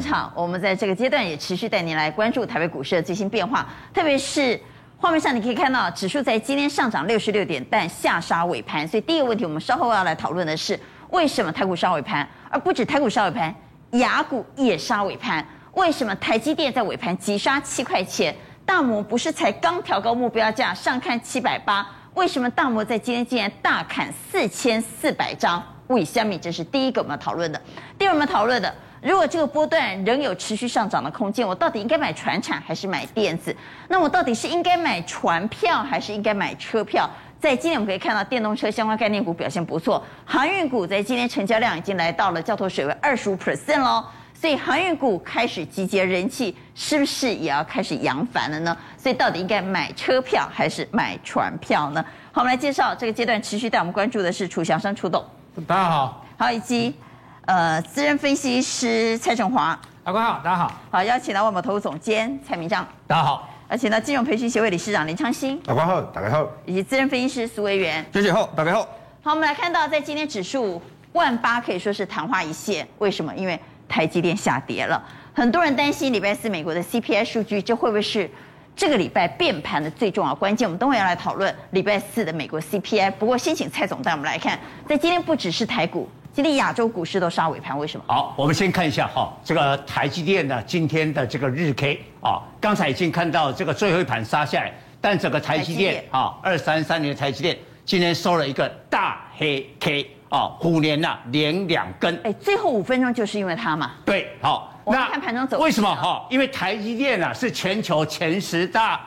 场，我们在这个阶段也持续带您来关注台北股市的最新变化，特别是画面上你可以看到指数在今天上涨六十六点，但下杀尾盘。所以第一个问题，我们稍后要来讨论的是，为什么台股杀尾盘，而不止台股杀尾盘，雅股也杀尾盘？为什么台积电在尾盘急杀七块钱？大摩不是才刚调高目标价上看七百八？为什么大摩在今天竟然大砍四千四百张？为虾米？这是第一个我们要讨论的。第二我们讨论的，如果这个波段仍有持续上涨的空间，我到底应该买船产还是买电子？那我到底是应该买船票还是应该买车票？在今天我们可以看到电动车相关概念股表现不错，航运股在今天成交量已经来到了交投水位二十五 percent 喽。所以航运股开始集结人气，是不是也要开始扬帆了呢？所以到底应该买车票还是买船票呢？好，我们来介绍这个阶段持续带我们关注的是楚祥生楚董，大家好，好，以及呃资深分析师蔡振华，阿官好，大家好，好，邀请到万宝投资总监蔡明章，大家好，而且呢金融培训协会理事长林昌兴，阿官好，大家好，以及资深分析师苏维元，谢谢好，大家好，好，我们来看到在今天指数万八可以说是昙花一现，为什么？因为台积电下跌了，很多人担心礼拜四美国的 CPI 数据，这会不会是这个礼拜变盘的最重要关键？我们等会要来讨论礼拜四的美国 CPI。不过先请蔡总带我们来看，在今天不只是台股，今天亚洲股市都杀尾盘，为什么？好，我们先看一下哈，这个台积电呢，今天的这个日 K 啊，刚才已经看到这个最后一盘杀下来，但整个台积电啊，二三三年的台积电今天收了一个大黑 K。哦，虎年呐、啊，连两根。哎，最后五分钟就是因为它嘛。对，好。我们看盘中走。为什么？哈，因为台积电啊是全球前十大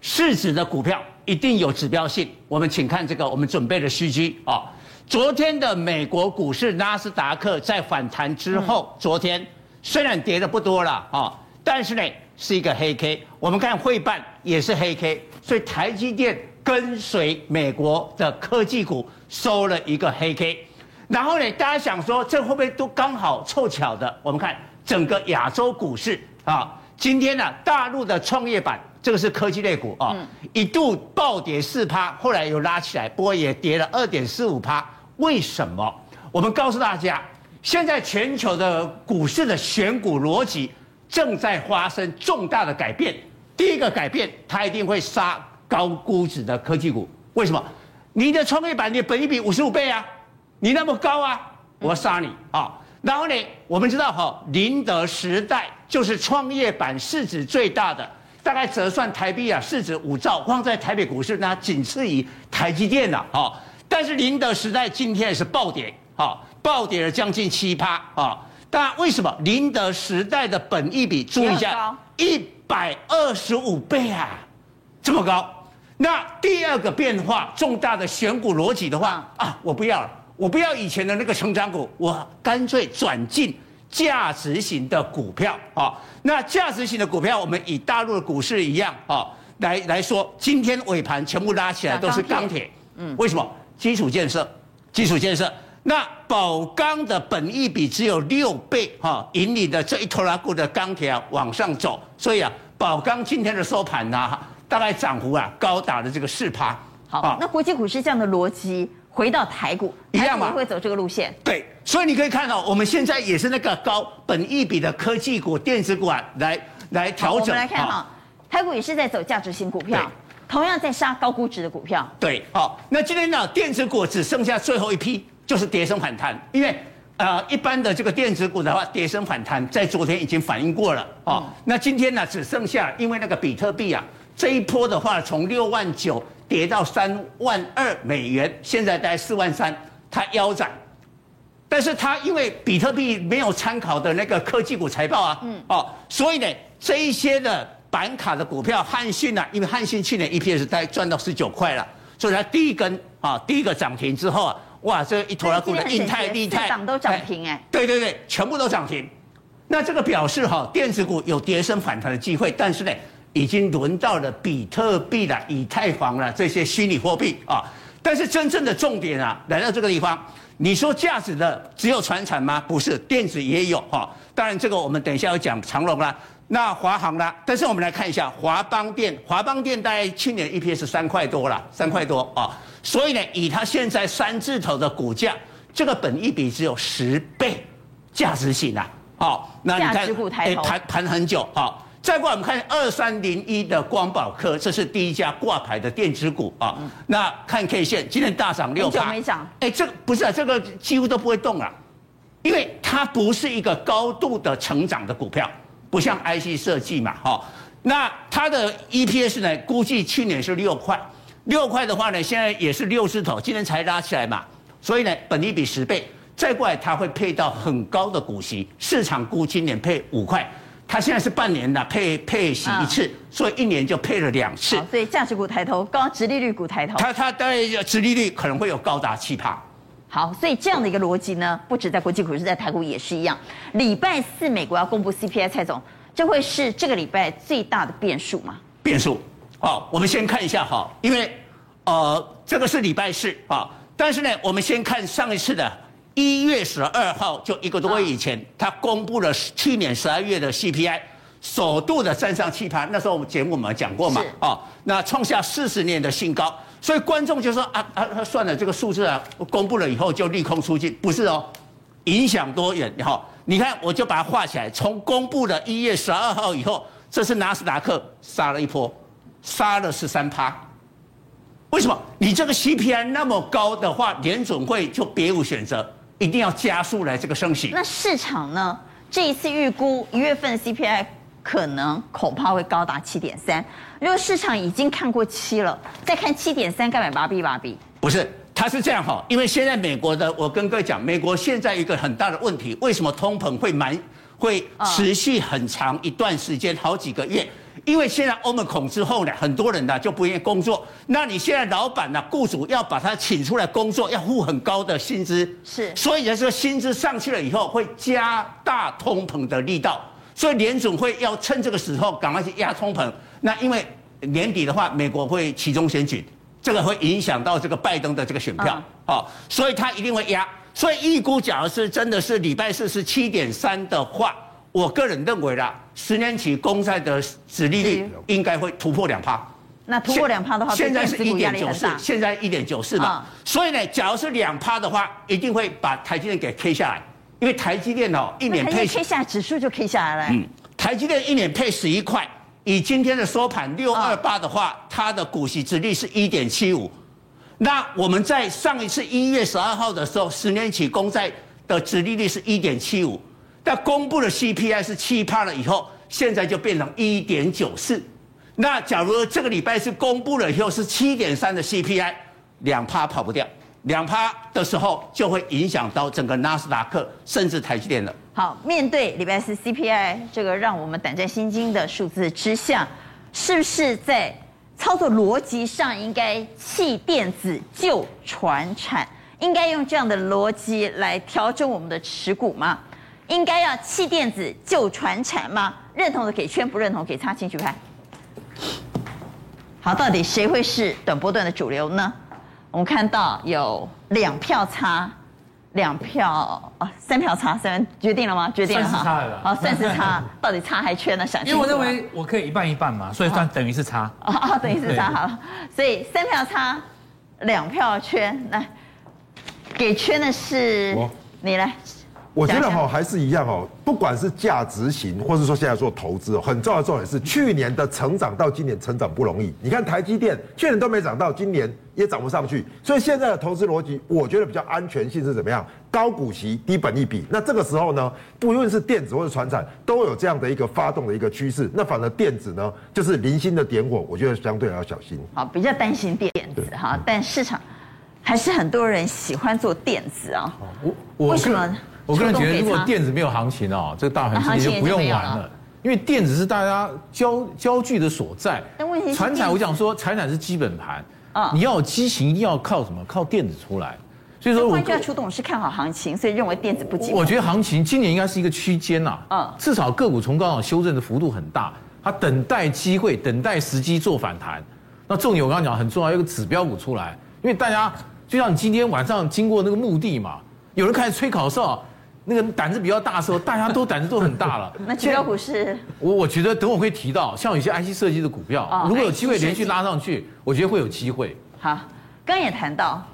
市值的股票，一定有指标性。我们请看这个，我们准备的虚据啊。昨天的美国股市纳斯达克在反弹之后，嗯、昨天虽然跌的不多了啊，但是呢是一个黑 K。我们看汇办也是黑 K，所以台积电跟随美国的科技股收了一个黑 K。然后呢，大家想说，这会不会都刚好凑巧的？我们看整个亚洲股市啊，今天呢、啊，大陆的创业板，这个是科技类股啊，一度暴跌四趴，后来又拉起来，不过也跌了二点四五趴。为什么？我们告诉大家，现在全球的股市的选股逻辑正在发生重大的改变。第一个改变，它一定会杀高估值的科技股。为什么？你的创业板，你本益比五十五倍啊。你那么高啊，我杀你啊！然后呢，我们知道哈，宁德时代就是创业板市值最大的，大概折算台币啊，市值五兆，放在台北股市那，仅次于台积电了啊。但是宁德时代今天也是暴跌啊，暴跌了将近七趴啊。当然，为什么宁德时代的本益比注意一下，一百二十五倍啊，这么高？那第二个变化，重大的选股逻辑的话啊，我不要了。我不要以前的那个成长股，我干脆转进价值型的股票啊。那价值型的股票，我们以大陆的股市一样啊，来来说，今天尾盘全部拉起来都是钢铁。嗯，为什么？基础建设，基础建设。那宝钢的本益比只有六倍哈，引领的这一拖拉股的钢铁啊往上走，所以啊，宝钢今天的收盘呢，大概涨幅啊高达了这个四趴。好，那国际股市这样的逻辑。回到台股，台股也会走这个路线。对，所以你可以看到，我们现在也是那个高本益比的科技股、电子股啊，来来调整。我们来看哈，台股也是在走价值型股票，同样在杀高估值的股票。对，好，那今天呢，电子股只剩下最后一批，就是跌升反弹，因为呃，一般的这个电子股的话，跌升反弹在昨天已经反映过了哦。嗯、那今天呢，只剩下因为那个比特币啊，这一波的话，从六万九。跌到三万二美元，现在大概四万三，它腰斩。但是它因为比特币没有参考的那个科技股财报啊，嗯，哦，所以呢，这一些的板卡的股票，汉信啊，因为汉信去年 EPS 大概赚到十九块了，所以它第一根啊，第一个涨停之后啊，哇，这一坨拉股的印泰、利泰涨都涨停哎，对对对，全部都涨停。那这个表示哈，电子股有跌升反弹的机会，但是呢。已经轮到了比特币了、以太坊了这些虚拟货币啊，但是真正的重点啊，来到这个地方，你说价值的只有传产吗？不是，电子也有哈。当然，这个我们等一下要讲长隆啦，那华航啦。但是我们来看一下华邦电，华邦电大概去年 EPS 三块多了，三块多啊。所以呢，以它现在三字头的股价，这个本益比只有十倍，价值型啊。好，那你看，价值股抬头，盘盘很久，好。再过来，我们看二三零一的光宝科，这是第一家挂牌的电子股啊。嗯、那看 K 线，今天大涨六趴。没涨。哎，这个不是啊，这个几乎都不会动了，因为它不是一个高度的成长的股票，不像 IC 设计嘛，哈。那它的 EPS 呢，估计去年是六块，六块的话呢，现在也是六字头，今天才拉起来嘛，所以呢，本利比十倍。再过来，它会配到很高的股息，市场估今年配五块。它现在是半年的配配息一次，所以一年就配了两次。所以价值股抬头，高殖利率股抬头。它它的殖利率可能会有高达七趴。好，所以这样的一个逻辑呢，不止在国际股市，在台股也是一样。礼拜四美国要公布 CPI，蔡总，这会是这个礼拜最大的变数吗？变数。好，我们先看一下哈，因为呃这个是礼拜四啊，但是呢，我们先看上一次的。一月十二号，就一个多月以前，他公布了去年十二月的 CPI，首度的站上七盘。那时候我们节目我们讲过嘛，啊，那创下四十年的新高。所以观众就说啊啊，算了，这个数字啊，公布了以后就利空出尽，不是哦，影响多远？哈，你看，我就把它画起来，从公布的一月十二号以后，这是纳斯达克杀了一波，杀了十三趴。为什么？你这个 CPI 那么高的话，联准会就别无选择。一定要加速来这个升息。那市场呢？这一次预估一月份 CPI 可能恐怕会高达七点三。如果市场已经看过七了，再看七点三，该买拔币拔币。不是，它是这样哈，因为现在美国的，我跟各位讲，美国现在一个很大的问题，为什么通膨会蛮会持续很长一段时间，好几个月？因为现在欧盟恐之后呢，很多人呢就不愿意工作。那你现在老板呢，雇主要把他请出来工作，要付很高的薪资，是。所以呢，这个薪资上去了以后，会加大通膨的力道。所以联总会要趁这个时候赶快去压通膨。那因为年底的话，美国会期中选举，这个会影响到这个拜登的这个选票，好、嗯，所以他一定会压。所以预估，假如是真的是礼拜四是七点三的话。我个人认为啦，十年期公债的殖利率应该会突破两趴。那突破两趴的话，现在是一点九四，现在一点九四嘛。所以呢，假如是两趴的话，一定会把台积电给 K 下来，因为台积电哦，一年配 K 下来指数就 K 下来了。嗯，台积电一年配十一块，以今天的收盘六二八的话，它的股息殖利率是一点七五。那我们在上一次一月十二号的时候，十年期公债的殖利率是一点七五。那公布的 CPI 是七趴了以后，现在就变成一点九四。那假如这个礼拜是公布了以后是七点三的 CPI，两趴跑不掉，两趴的时候就会影响到整个纳斯达克甚至台积电了。好，面对礼拜四 CPI 这个让我们胆战心惊的数字之下，是不是在操作逻辑上应该弃电子救船产？应该用这样的逻辑来调整我们的持股吗？应该要弃电子救船产吗？认同的给圈，不认同给叉，请举牌。好，到底谁会是短波段的主流呢？我们看到有两票叉，两票啊，三票差，三决定了吗？决定了哈。算是叉了。好，算是差，到底差还圈呢？想。因为我认为我可以一半一半嘛，所以算等于是差。哦哦，等于是差好了。所以三票差，两票圈，来给圈的是你来。我觉得哈还是一样哦，不管是价值型，或是说现在做投资哦，很重要的重点是去年的成长到今年成长不容易。你看台积电去年都没涨到，今年也涨不上去，所以现在的投资逻辑，我觉得比较安全性是怎么样？高股息、低本益比。那这个时候呢，不论是电子或者船产，都有这样的一个发动的一个趋势。那反而电子呢，就是零星的点火，我觉得相对要小心。好，比较担心电子哈，但市场还是很多人喜欢做电子啊。我我为什么？我个人觉得，如果电子没有行情哦，这个大盘直接就不用玩了。因为电子是大家焦焦聚的所在。但问题是，传产我讲说，传产是基本盘啊，你要有激情，一定要靠什么？靠电子出来。所以说，我换句话说，董是看好行情，所以认为电子不急。我觉得行情今年应该是一个区间呐，嗯，至少个股从高档修正的幅度很大，它等待机会，等待时机做反弹。那重点我刚刚讲很重要，一个指标股出来，因为大家就像你今天晚上经过那个墓地嘛，有人开始吹口哨。那个胆子比较大的时候，大家都胆子都很大了。那指标股是？我我觉得等我会提到，像有些 IC 设计的股票，哦、如果有机会连续拉上去，我觉得会有机会。好，刚也谈到，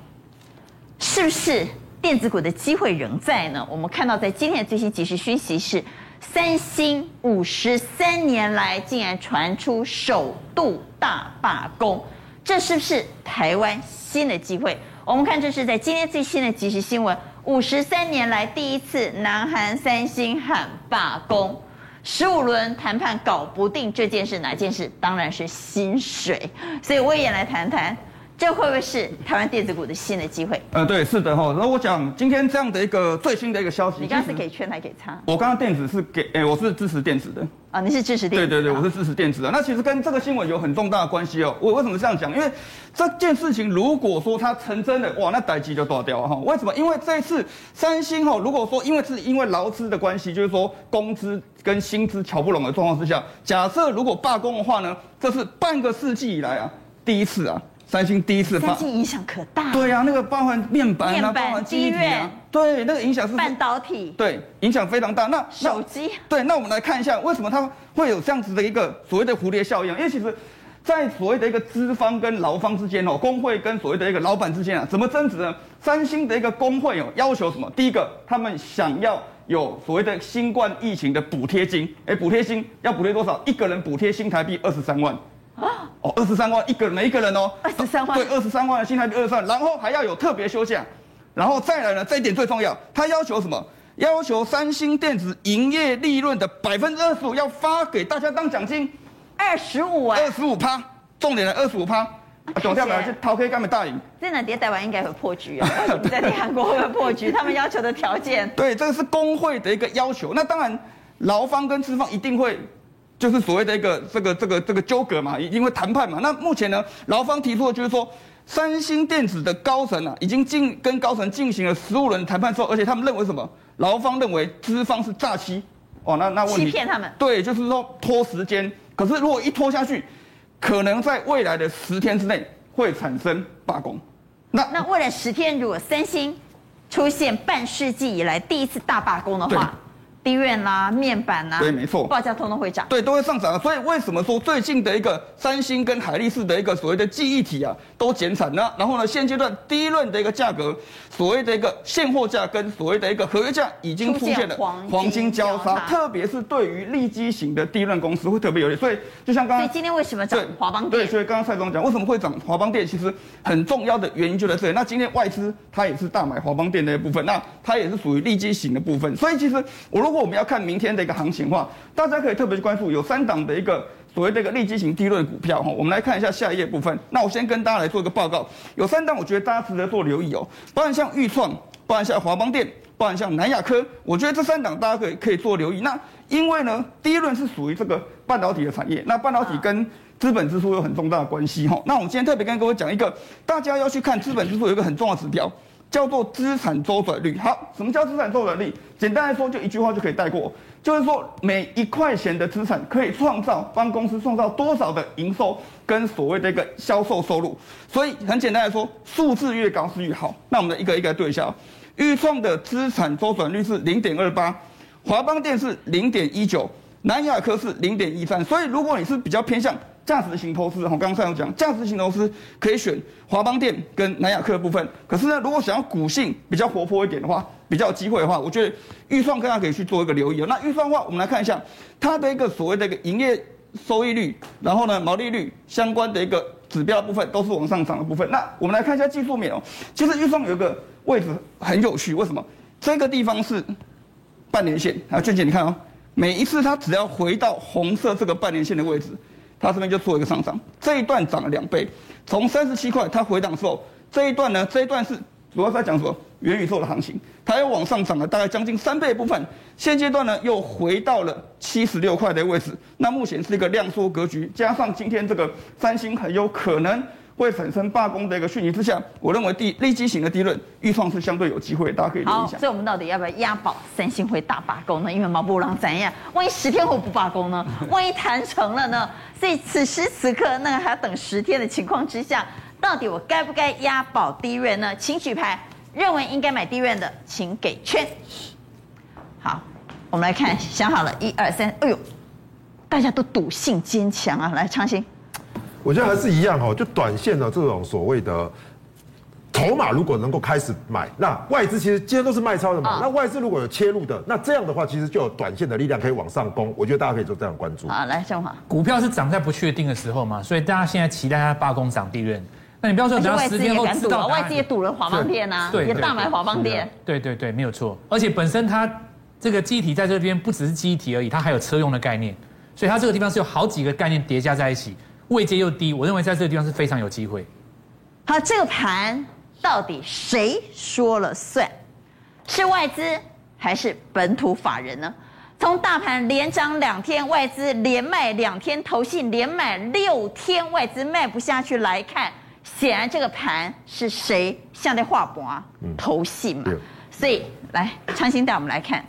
是不是电子股的机会仍在呢？我们看到在今天的最新即时讯息是，三星五十三年来竟然传出首度大罢工，这是不是台湾新的机会？我们看这是在今天最新的即时新闻，五十三年来第一次南韩三星喊罢工。十五轮谈判搞不定这件事，哪件事？当然是薪水。所以我也来谈谈，这会不会是台湾电子股的新的机会？呃，对，是的哈。然后我讲今天这样的一个最新的一个消息，你刚刚是给圈还给叉？我刚刚电子是给，哎、欸，我是支持电子的。啊，你是支持电子？对对对，我是支持电子的。那其实跟这个新闻有很重大的关系哦。我为什么这样讲？因为这件事情如果说它成真的，哇，那代志就大掉了哈。为什么？因为这一次三星哈，如果说因为是因为劳资的关系，就是说工资跟薪资乔不拢的状况之下，假设如果罢工的话呢，这是半个世纪以来啊第一次啊。三星第一次发，三星影响可大。对呀、啊，那个包含面板啊，包含记忆体啊，对，那个影响是半导体，对，影响非常大。那手机，对，那我们来看一下，为什么它会有这样子的一个所谓的蝴蝶效应？因为其实，在所谓的一个资方跟劳方之间哦，工会跟所谓的一个老板之间啊，怎么争执呢？三星的一个工会哦，要求什么？第一个，他们想要有所谓的新冠疫情的补贴金，哎，补贴金要补贴多少？一个人补贴新台币二十三万。啊哦，二十三万一个人，每一个人哦，二十三万，对，二十三万的新台币二十然后还要有特别休假，然后再来呢，这一点最重要，他要求什么？要求三星电子营业利润的百分之二十五要发给大家当奖金，二十五啊，二十五趴，重点的二十五趴，总下来就掏开干嘛大赢？在哪跌台湾应该会破局啊？在韩国会破局？他们要求的条件，对，这个是工会的一个要求，那当然劳方跟资方一定会。就是所谓的一个这个这个这个纠葛嘛，因为谈判嘛。那目前呢，劳方提出的就是说，三星电子的高层啊，已经进跟高层进行了十五轮谈判之后，而且他们认为什么？劳方认为资方是诈欺，哦，那那问题欺骗他们。对，就是说拖时间。可是如果一拖下去，可能在未来的十天之内会产生罢工。那那未来十天，如果三星出现半世纪以来第一次大罢工的话？低院啦，面板啦，对，没错，报价通通会涨，对，都会上涨。所以为什么说最近的一个三星跟海力士的一个所谓的记忆体啊，都减产呢？然后呢，现阶段第一轮的一个价格，所谓的一个现货价跟所谓的一个合约价已经出现了黄金交叉，特别是对于利基型的第一轮公司会特别有利。所以就像刚刚，所以今天为什么涨华邦？对，所以刚刚蔡总讲为什么会涨华邦电，其实很重要的原因就在这里。那今天外资它也是大买华邦电的一部分，那它也是属于利基型的部分。所以其实我如果我们要看明天。的一个行情话，大家可以特别去关注有三档的一个所谓的一个利基型低润股票哈。我们来看一下下一页部分。那我先跟大家来做一个报告，有三档我觉得大家值得做留意哦，包含像钰创，包含像华邦电，包含像南亚科，我觉得这三档大家可以可以做留意。那因为呢，第一轮是属于这个半导体的产业，那半导体跟资本支出有很重大的关系哈。那我们今天特别跟各位讲一个，大家要去看资本支出有一个很重要的指标。叫做资产周转率。好，什么叫资产周转率？简单来说，就一句话就可以带过，就是说每一块钱的资产可以创造帮公司创造多少的营收跟所谓的一个销售收入。所以很简单来说，数字越高是越好。那我们的一个一个来对一下，钰创的资产周转率是零点二八，华邦电是零点一九，南亚科是零点一三。所以如果你是比较偏向。价值型投资，我刚刚上有讲，价值型投资可以选华邦电跟南亚克的部分。可是呢，如果想要股性比较活泼一点的话，比较有机会的话，我觉得预算大家可以去做一个留意。那预算的话，我们来看一下它的一个所谓的一个营业收益率，然后呢，毛利率相关的一个指标部分都是往上涨的部分。那我们来看一下技术面哦，其实预算有一个位置很有趣，为什么？这个地方是半年线，啊，娟姐你看哦，每一次它只要回到红色这个半年线的位置。它这边就做一个上涨，这一段涨了两倍，从三十七块它回档的时候，这一段呢，这一段是主要是在讲什么？元宇宙的行情，它又往上涨了大概将近三倍部分，现阶段呢又回到了七十六块的位置，那目前是一个量缩格局，加上今天这个三星很有可能。会产生罢工的一个讯息之下，我认为第利基型的低润预创是相对有机会，大家可以留意一下。所以我们到底要不要押宝三星会大罢工呢？因为毛不让怎样？万一十天后不罢工呢？万一谈成了呢？所以此时此刻，那个还要等十天的情况之下，到底我该不该押宝低润呢？请举牌，认为应该买低润的，请给圈。好，我们来看，想好了，一二三，哎呦，大家都赌性坚强啊！来，昌兴。我觉得还是一样哈，就短线的这种所谓的筹码如果能够开始买，那外资其实今天都是卖超的嘛。那外资如果有切入的，那这样的话其实就有短线的力量可以往上攻。我觉得大家可以做这样关注。好，来向华，股票是涨在不确定的时候嘛，所以大家现在期待它罢工涨利润。那你不要说等到十天后知道，外资也赌了华邦电啊，也大买华邦电。对对对，没有错。而且本身它这个记忆体在这边不只是记忆体而已，它还有车用的概念，所以它这个地方是有好几个概念叠加在一起，位阶又低，我认为在这个地方是非常有机会。好，这个盘。到底谁说了算？是外资还是本土法人呢？从大盘连涨两天，外资连卖两天，投信连买六天，外资卖不下去来看，显然这个盘是谁像在画板？投信嘛。嗯、所以来昌兴带我们来看，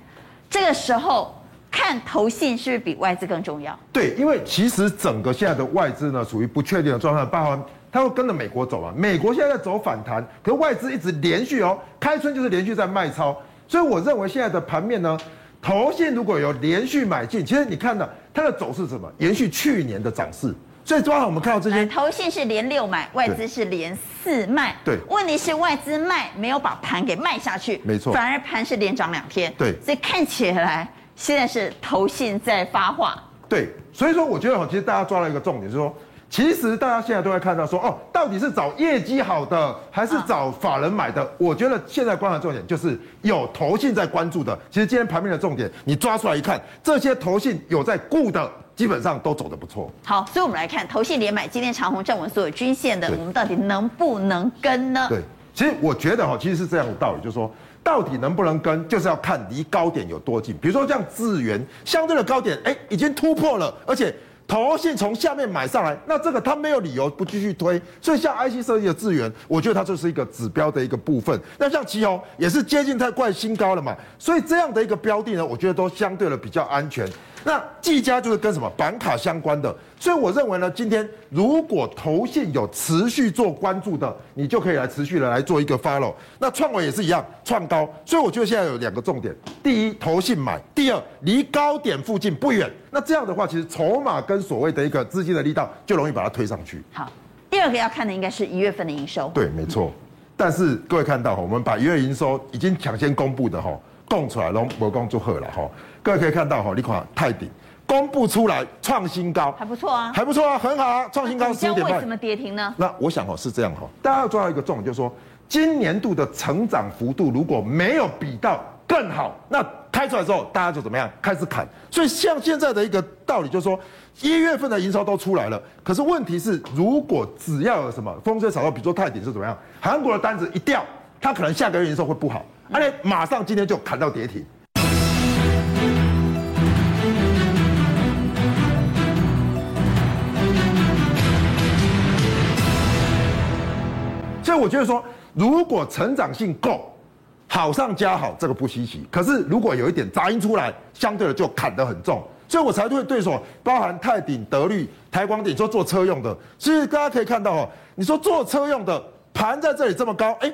这个时候看投信是不是比外资更重要？对，因为其实整个现在的外资呢，属于不确定的状态，包含。它会跟着美国走啊，美国现在在走反弹，可是外资一直连续哦，开春就是连续在卖超，所以我认为现在的盘面呢，投信如果有连续买进，其实你看到它的走势是什么？延续去年的涨势，所以刚好我们看到这些投信是连六买，外资是连四卖，对，问题是外资卖没有把盘给卖下去，没错，反而盘是连涨两天，对，所以看起来现在是投信在发话，对，所以说我觉得其实大家抓了一个重点，就是说。其实大家现在都会看到说，哦，到底是找业绩好的，还是找法人买的？啊、我觉得现在观察重点就是有投信在关注的。其实今天盘面的重点，你抓出来一看，这些投信有在顾的，基本上都走得不错。好，所以我们来看投信连买，今天长虹站稳所有均线的，我们到底能不能跟呢？对，其实我觉得哈，其实是这样的道理，就是说，到底能不能跟，就是要看离高点有多近。比如说像智原，相对的高点，哎，已经突破了，而且。头线从下面买上来，那这个它没有理由不继续推，所以像 IC 设计的智原，我觉得它就是一个指标的一个部分。那像奇隆也是接近太快新高了嘛，所以这样的一个标的呢，我觉得都相对的比较安全。那技嘉就是跟什么板卡相关的，所以我认为呢，今天如果投信有持续做关注的，你就可以来持续的来做一个 follow。那创维也是一样创高，所以我觉得现在有两个重点：第一，投信买；第二，离高点附近不远。那这样的话，其实筹码跟所谓的一个资金的力道就容易把它推上去。好，第二个要看的应该是一月份的营收。对，没错。但是各位看到我们把一月营收已经抢先公布的哈，供出来，然后我公祝贺了哈。各位可以看到哈，你看泰鼎公布出来创新高，还不错啊，还不错啊，很好啊，创新高十五点半。为什么跌停呢？那我想哦是这样哈，大家要抓到一个重点，就是说今年度的成长幅度如果没有比到更好，那开出来之后大家就怎么样开始砍。所以像现在的一个道理就是说，一月份的营收都出来了，可是问题是如果只要有什么风吹草动，比如说泰鼎是怎么样，韩国的单子一掉，它可能下个月营收会不好，而且马上今天就砍到跌停。以我觉得说，如果成长性够，好上加好，这个不稀奇。可是如果有一点杂音出来，相对的就砍得很重。所以我才会对手包含泰鼎、德律、台光鼎，说做车用的。所以大家可以看到哦，你说做车用的盘在这里这么高，哎，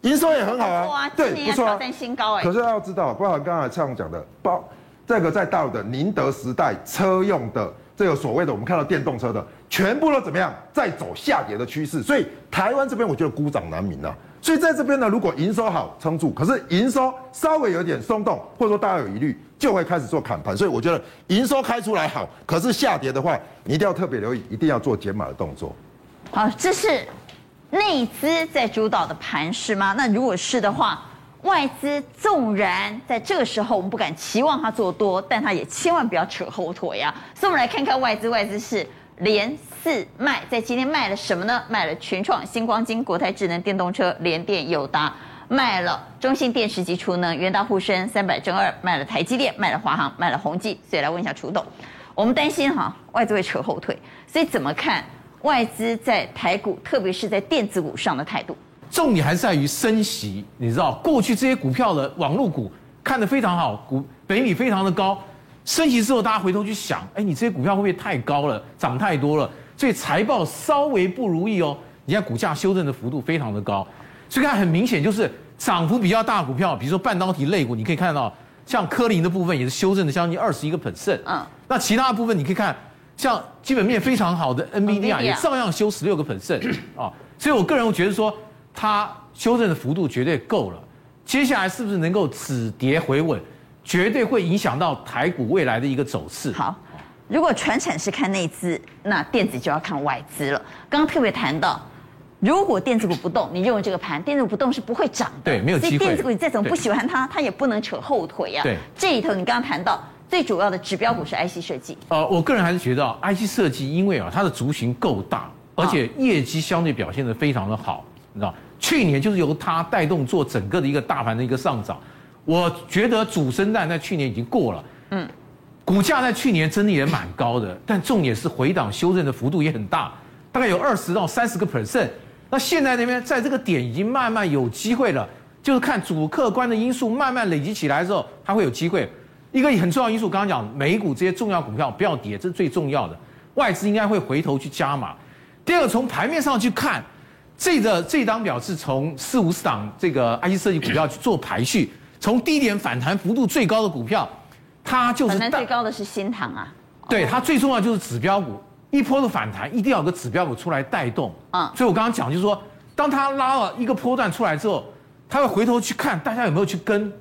营收也很好啊，对，不错啊，新高哎。可是大家要知道，包含刚才蔡总讲的，包这个在大陆的宁德时代车用的。这个所谓的我们看到电动车的，全部都怎么样，在走下跌的趋势，所以台湾这边我觉得孤掌难鸣啊。所以在这边呢，如果营收好撑住，可是营收稍微有点松动，或者说大家有疑虑，就会开始做砍盘。所以我觉得营收开出来好，可是下跌的话，你一定要特别留意，一定要做减码的动作。好，这是内资在主导的盘势吗？那如果是的话。外资纵然在这个时候，我们不敢期望它做多，但它也千万不要扯后腿呀。所以，我们来看看外资，外资是连四卖，在今天卖了什么呢？卖了群创、新光金、国泰智能电动车、联电、友达，卖了中兴电、时级储能、元大护身、三百正二，卖了台积电，卖了华航，卖了宏基。所以来问一下楚董，我们担心哈外资会扯后腿，所以怎么看外资在台股，特别是在电子股上的态度？重点还是在于升息，你知道，过去这些股票的网络股看得非常好，股本益比非常的高，升息之后，大家回头去想，哎，你这些股票会不会太高了，涨太多了，所以财报稍微不如意哦。你看股价修正的幅度非常的高，所以看很明显就是涨幅比较大的股票，比如说半导体类股，你可以看到像科林的部分也是修正的将近二十一个 percent，嗯，那其他部分你可以看像基本面非常好的 NVIDIA 也照样修十六个 percent 啊，所以我个人我觉得说。它修正的幅度绝对够了。接下来是不是能够止跌回稳，绝对会影响到台股未来的一个走势。好，如果传产是看内资，那电子就要看外资了。刚刚特别谈到，如果电子股不动，你认为这个盘电子股不动是不会涨的。对，没有机会。所以电子股你再怎么不喜欢它，它也不能扯后腿啊。对，这里头你刚刚谈到最主要的指标股是 IC 设计。呃，我个人还是觉得 IC 设计，因为啊它的族群够大，而且业绩相对表现的非常的好，你知道。去年就是由它带动做整个的一个大盘的一个上涨，我觉得主升段在去年已经过了，嗯，股价在去年真的也蛮高的，但重点是回档修正的幅度也很大，大概有二十到三十个 percent。那现在那边在这个点已经慢慢有机会了，就是看主客观的因素慢慢累积起来之后，它会有机会。一个很重要因素，刚刚讲美股这些重要股票不要跌，这是最重要的，外资应该会回头去加码。第二个，从盘面上去看。这个这张表是从四五十档这个 IC 设计股票去做排序，从低点反弹幅度最高的股票，它就是反弹最高的是新塘啊。对，它最重要就是指标股，一波的反弹一定要有个指标股出来带动。嗯，所以我刚刚讲就是说，当它拉了一个波段出来之后，它会回头去看大家有没有去跟，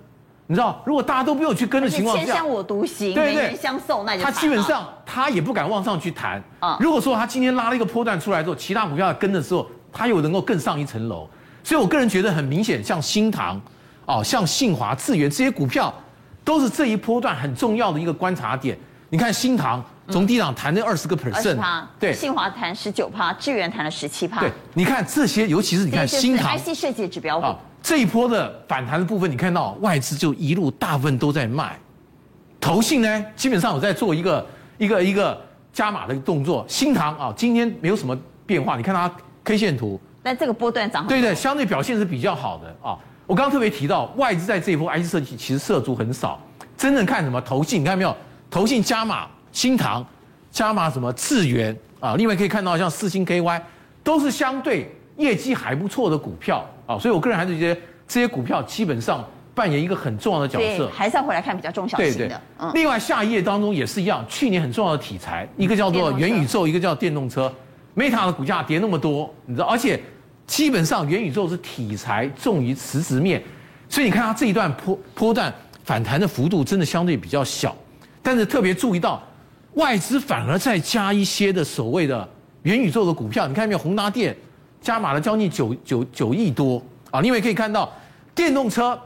你知道，如果大家都没有去跟的情况下，千香我独行，对对，相送，那就它基本上它也不敢往上去弹。啊，如果说它今天拉了一个波段出来之后，其他股票跟的时候。它又能够更上一层楼，所以我个人觉得很明显，像新唐，哦，像信华、智源这些股票，都是这一波段很重要的一个观察点。你看新唐从低档弹那二十个 percent，对，信华弹十九趴，智源弹了十七趴。对，你看这些，尤其是你看新唐 IC 设计指标股，这一波的反弹的部分，你看到外资就一路大部分都在卖，投信呢基本上我在做一个一个一个加码的动作。新唐啊，今天没有什么变化，你看它。K 线图，但这个波段涨，对对，相对表现是比较好的啊。我刚刚特别提到，外资在这一波 IC 设计其实涉足很少，真正看什么投信，你看没有？投信加码新唐，加码什么智原啊？另外可以看到像四星 KY，都是相对业绩还不错的股票啊。所以我个人还是觉得这些股票基本上扮演一个很重要的角色。还是要回来看比较中小型的。对对。嗯。另外下一页当中也是一样，去年很重要的题材，一个叫做元宇宙，一个叫电动车。Meta 的股价跌那么多，你知道，而且基本上元宇宙是题材重于实质面，所以你看它这一段波波段反弹的幅度真的相对比较小，但是特别注意到外资反而在加一些的所谓的元宇宙的股票，你看没有宏达电加码了将近九九九亿多啊？另外可以看到电动车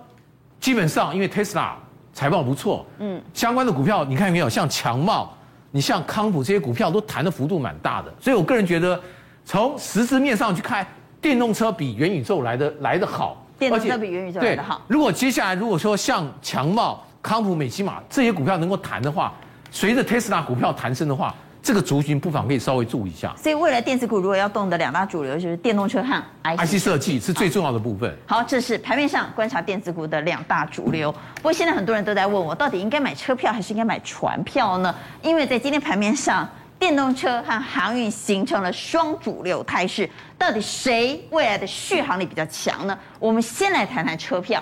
基本上因为 Tesla 财报不错，嗯，相关的股票你看有没有像强茂。你像康普这些股票都弹的幅度蛮大的，所以我个人觉得，从实质面上去看，电动车比元宇宙来的来的好，电动车比元宇宙来的好。如果接下来如果说像强茂、康普、美琪玛这些股票能够弹的话，随着 Tesla 股票弹升的话。这个族群不妨可以稍微注意一下。所以未来电子股如果要动的两大主流就是电动车和 IC 设计是最重要的部分。好，这是盘面上观察电子股的两大主流。不过现在很多人都在问我，到底应该买车票还是应该买船票呢？因为在今天盘面上，电动车和航运形成了双主流态势，到底谁未来的续航力比较强呢？我们先来谈谈车票，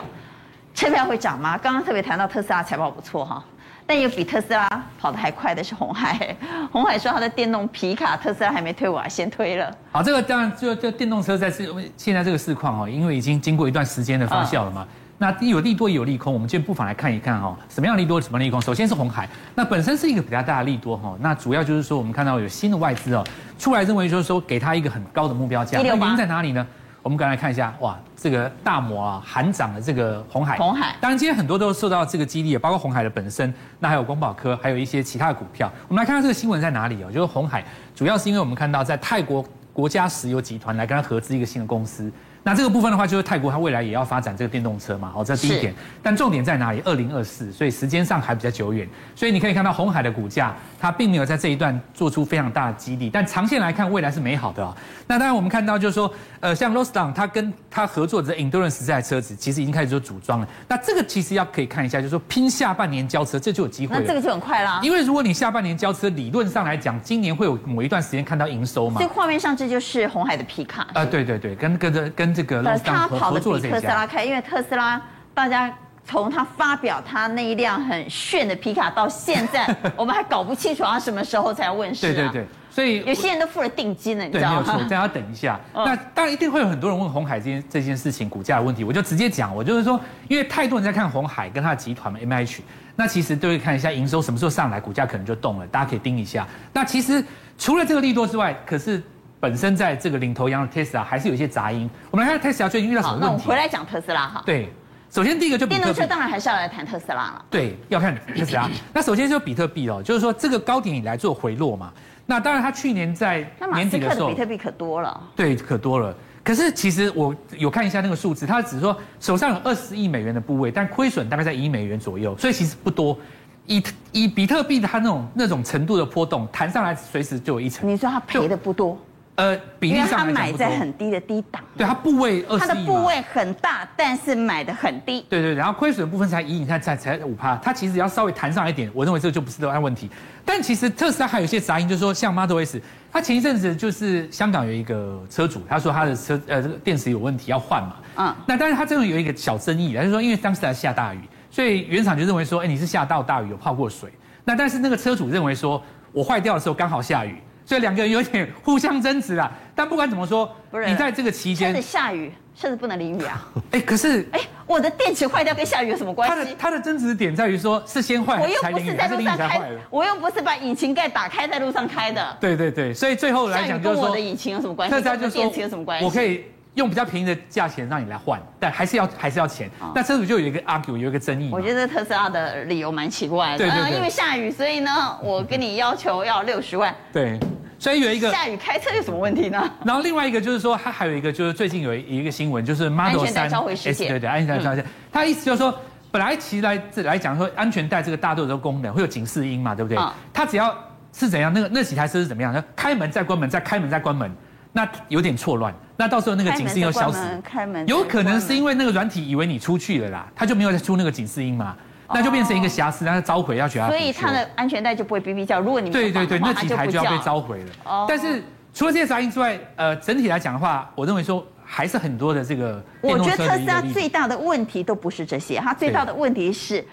车票会涨吗？刚刚特别谈到特斯拉财报不错哈。但有比特斯拉跑得还快的是红海，红海说他的电动皮卡特斯拉还没推完，先推了。好，这个当然就就电动车在这现在这个市况哦，因为已经经过一段时间的发酵了嘛。那有利多也有利空，我们今天不妨来看一看哈，什么样利多，什么利空。首先是红海，那本身是一个比较大的利多哈，那主要就是说我们看到有新的外资哦出来认为就是说给它一个很高的目标价，那原因在哪里呢？我们刚来看一下，哇，这个大摩啊，喊涨的这个红海。红海，当然今天很多都受到这个激励，包括红海的本身，那还有光宝科，还有一些其他的股票。我们来看看这个新闻在哪里哦，就是红海，主要是因为我们看到在泰国国家石油集团来跟他合资一个新的公司。那这个部分的话，就是泰国它未来也要发展这个电动车嘛，好，这是第一点。但重点在哪里？二零二四，所以时间上还比较久远。所以你可以看到红海的股价，它并没有在这一段做出非常大的激励。但长线来看，未来是美好的啊。那当然我们看到就是说，呃，像 Lordstown 它跟它合作的 Endurance 这台车子，其实已经开始做组装了。那这个其实要可以看一下，就是说拼下半年交车，这就有机会。那这个就很快啦。因为如果你下半年交车，理论上来讲，今年会有某一段时间看到营收嘛。所以画面上这就是红海的皮卡。啊，对对对，跟跟着跟这个 Lordstown 跑的比特斯拉开，因为特斯拉大家从他发表他那一辆很炫的皮卡到现在，我们还搞不清楚他什么时候才要问世啊。对对对，所以有些人都付了定金了，你知对，没道吗？有错，大家等一下。嗯那当然一定会有很多人问红海这件这件事情股价的问题，我就直接讲，我就是说，因为太多人在看红海跟他的集团嘛，MH，那其实都会看一下营收什么时候上来，股价可能就动了，大家可以盯一下。那其实除了这个利多之外，可是本身在这个领头羊的 Tesla 还是有一些杂音。我们来看 Tesla 最近遇到什好，么问题？那我们回来讲特斯拉哈。对，首先第一个就电动车当然还是要来谈特斯拉了。对，要看特斯拉。那首先就比特币哦，就是说这个高点以来做回落嘛。那当然，他去年在年底的时候，比特币可多了。对，可多了。可是其实我有看一下那个数字，他只说手上有二十亿美元的部位，但亏损大概在一亿美元左右，所以其实不多。以以比特币它那种那种程度的波动，弹上来随时就有一层。你说他赔的不多，呃，比例上买在很低的低档，对，它部位二他十亿嘛。的部位很大，但是买的很低。对对，然后亏损的部分才一，你看才才五趴，它其实要稍微弹上一点，我认为这个就不是多大问题。但其实特斯拉还有一些杂音，就是说像 Model S，它前一阵子就是香港有一个车主，他说他的车呃这个电池有问题要换嘛，嗯，那但是他这种有一个小争议，他就是说因为当时在下大雨，所以原厂就认为说，哎你是下到大雨有泡过水，那但是那个车主认为说我坏掉的时候刚好下雨，所以两个人有点互相争执啦。但不管怎么说，你在这个期间甚至，下雨，甚至不能淋雨啊。哎可是哎，我的电池坏掉跟下雨有什么关系他的系？他的争执点在于说是先坏我又不是在路上开我又不是把引擎盖打开在路上开的。对对对，所以最后来讲就是说跟我的，引擎有什么关系？这家就说跟电池有什么关系？我可以用比较便宜的价钱让你来换，但还是要还是要钱。那车主就有一个 argue，有一个争议我觉得特斯拉的理由蛮奇怪的。对对对嗯因为下雨，所以呢，我跟你要求要六十万。对，所以有一个，下雨开车有什么问题呢？然后另外一个就是说，它还有一个就是最近有一一个新闻，就是 Model 安全带三召回事件对对，安全带召回。它的意思就是说，本来其实来这来讲说，安全带这个大多的功能会有警示音嘛，对不对嗯？它只要是怎样，那个那几台车是怎么样？那开门再关门，再开门再关门，那有点错乱。那到时候那个警示音又消失。开门，有可能是因为那个软体以为你出去了啦，它就没有再出那个警示音嘛，那就变成一个瑕疵，让它召回要求他补修。所以它的安全带就不会哔哔叫。如果你对对那几台就要被召回了。哦但是除了这些杂音之外，呃，整体来讲的话，我认为说还是很多的这个我觉得特斯拉最大的问题都不是这些，它最大的问题是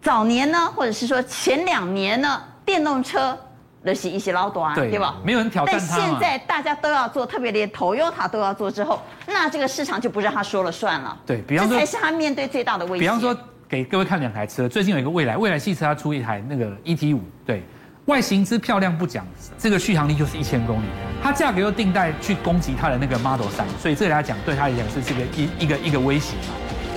早年呢，或者是说前两年呢，电动车的是一洗老短，对对吧？没有人挑战但现在大家都要做，特别连 Toyota 都要做之后，那这个市场就不是他说了算了。对比方说这才是他面对最大的威胁。比方说，给各位看两台车，最近有一个蔚来，蔚来汽车它出一台那个 ET 五，对，外形之漂亮不讲，这个续航力就是一千公里，它价格又定在去攻击它的那个 Model 三，所以这个来讲对它来讲是这个一一个一个威胁嘛，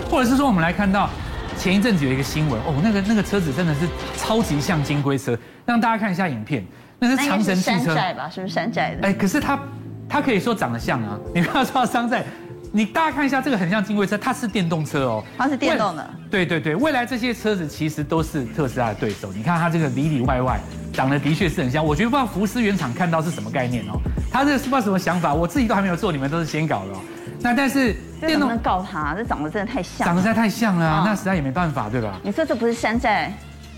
或者是说我们来看到前一阵子有一个新闻，哦，那个那个车子真的是超级像金龟车，让大家看一下影片，那是长城汽车，寨吧？是不是山寨的？哎，可是它它可以说长得像啊，你不要说它山寨。你大家看一下，这个很像金龟车，它是电动车哦，它是电动的。对对对，未来这些车子其实都是特斯拉的对手。你看它这个里里外外长得的确是很像，我觉得不知道福斯原厂看到是什么概念哦，它这个是不知道什么想法，我自己都还没有做，你们都是先搞的哦。那但是电动能告他，这长得真的太像了，长得实在太像了、那实在也没办法，对吧？你说这不是山寨？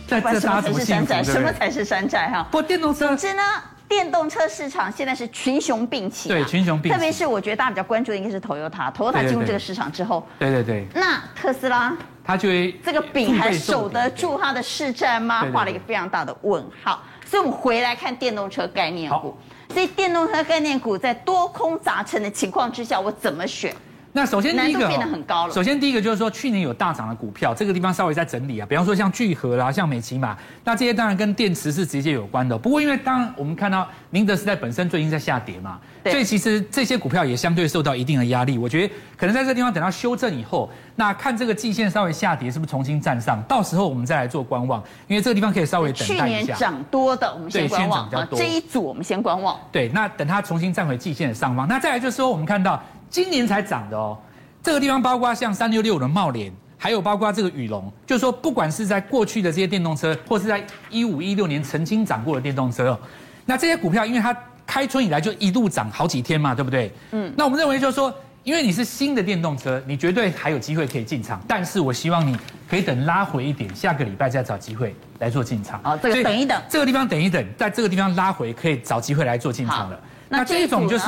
在这大家怎么山寨？什么才是山寨？哈，不电动车，总之呢。电动车市场现在是群雄并起、啊，对群雄并起。特别是我觉得大家比较关注的应该是 Toyota，Toyota 进入这个市场之后，对对对，那特斯拉它就会这个饼还守得住它的市占吗？画了一个非常大的问号。所以我们回来看电动车概念股，所以电动车概念股在多空杂陈的情况之下，我怎么选？那首先第一个、哦、难度变得很高了。首先第一个就是说，去年有大涨的股票，这个地方稍微在整理啊。比方说像聚合啦，像美琪玛，那这些当然跟电池是直接有关的。不过因为当然我们看到宁德时代本身最近在下跌嘛，所以其实这些股票也相对受到一定的压力。我觉得可能在这个地方等到修正以后，那看这个季线稍微下跌是不是重新站上，到时候我们再来做观望，因为这个地方可以稍微等待一下。去年涨多的，我们先观望啊。这一组我们先观望。对，那等它重新站回季线的上方，那再来就是说我们看到今年才涨的哦。这个地方包括像三六六的茂联，还有包括这个宇龙，就是说不管是在过去的这些电动车，或是在一五一六年曾经涨过的电动车哦，那这些股票因为它开春以来就一路涨好几天嘛，对不对？嗯。那我们认为就是说，因为你是新的电动车，你绝对还有机会可以进场，但是我希望你可以等拉回一点，下个礼拜再找机会来做进场。好，这个等一等，这个地方等一等，在这个地方拉回可以找机会来做进场了。那这一种就是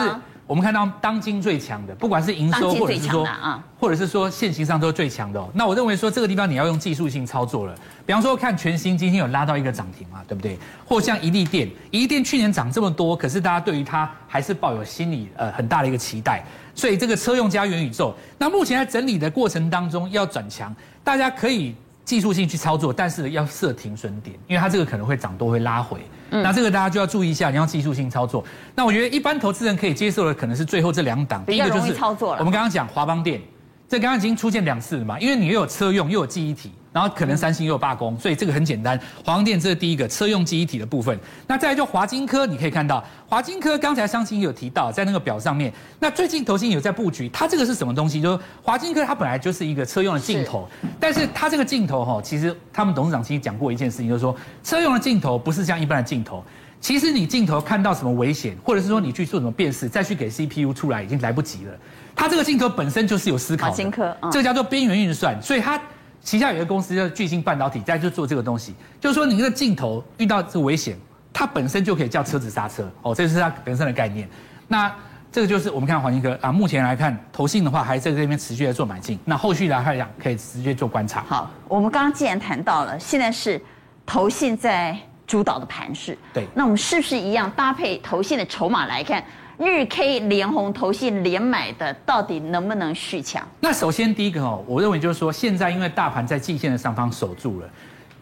我们看到当今最强的，不管是营收或者是说啊，或者是说现行上都是最强的哦。那我认为说这个地方你要用技术性操作了。比方说看全新今天有拉到一个涨停嘛，对不对？或像一利电，一利电去年涨这么多，可是大家对于它还是抱有心理呃很大的一个期待。所以这个车用加元宇宙，那目前在整理的过程当中要转强，大家可以技术性去操作，但是要设停损点，因为它这个可能会涨多会拉回。嗯，那这个大家就要注意一下，你要技术性操作。那我觉得一般投资人可以接受的，可能是最后这两档。第一个就是操作。我们刚刚讲华邦电，这刚刚已经出现两次了嘛，因为你又有车用又有记忆体。然后可能三星又有罢工，所以这个很简单。华邦电这是第一个车用记忆体的部分。那再来就华金科，你可以看到华金科刚才商清有提到在那个表上面。那最近投信有在布局，它这个是什么东西？就是华金科它本来就是一个车用的镜头，但是它这个镜头哈，其实他们董事长其实讲过一件事情，就是说车用的镜头不是像一般的镜头。其实你镜头看到什么危险，或者是说你去做什么辨识，再去给 CPU 出来已经来不及了。它这个镜头本身就是有思考的。华金科，这个叫做边缘运算，所以它。旗下有一个公司叫巨星半导体，在就做这个东西，就是说你那个镜头遇到这个危险，它本身就可以叫车子刹车哦，这是它本身的概念。那这个就是我们看黄金科啊，目前来看，投信的话还在这边持续在做买进，那后续来看可以直接做观察。好，我们刚刚既然谈到了，现在是投信在主导的盘势，对，那我们是不是一样搭配投信的筹码来看？日 K 连红投信连买的到底能不能续强？那首先第一个哦，我认为就是说，现在因为大盘在季线的上方守住了，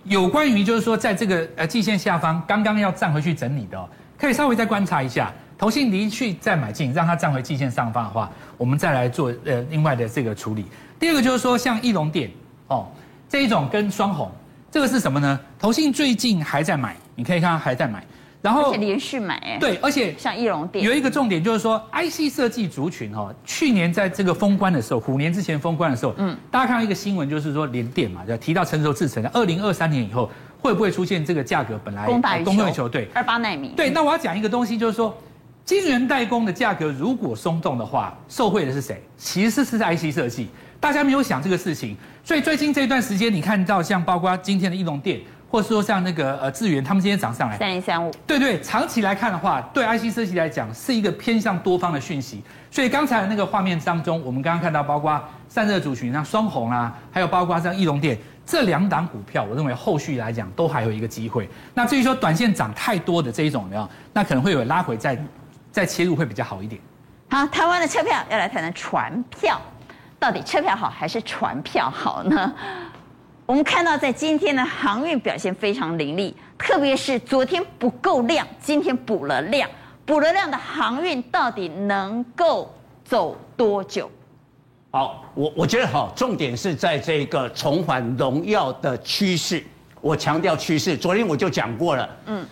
有关于就是说，在这个呃季线下方刚刚要站回去整理的，可以稍微再观察一下，投信离去再买进，让它站回季线上方的话，我们再来做呃另外的这个处理。第二个就是说，像义隆电哦这一种跟双红，这个是什么呢？投信最近还在买，你可以看它还在买。然后而且连续买哎，对，而且像易容店有一个重点就是说，IC 设计族群哈，去年在这个封关的时候，虎年之前封关的时候，嗯，大家看到一个新闻，就是说联电嘛，就提到成熟制程，二零二三年以后会不会出现这个价格本来供大于求？对，二八纳米。对，那我要讲一个东西，就是说，晶圆代工的价格如果松动的话，受惠的是谁？其实是 IC 设计，大家没有想这个事情，所以最近这段时间，你看到像包括今天的义隆电。或者说像那个呃智源，他们今天涨上来三零三五，对对，长期来看的话，对 IC 设计来讲是一个偏向多方的讯息。所以刚才的那个画面当中，我们刚刚看到，包括散热族群，像双鸿啊，还有包括像翼龙电这两档股票，我认为后续来讲都还有一个机会。那至于说短线涨太多的这一种有没有，那可能会有拉回再再切入会比较好一点。好，台湾的车票要来谈谈船票，到底车票好还是船票好呢？我们看到，在今天的航运表现非常凌厉，特别是昨天不够量，今天补了量，补了量的航运到底能够走多久？好，我我觉得好，重点是在这个重返荣耀的趋势。我强调趋势，昨天我就讲过了，嗯。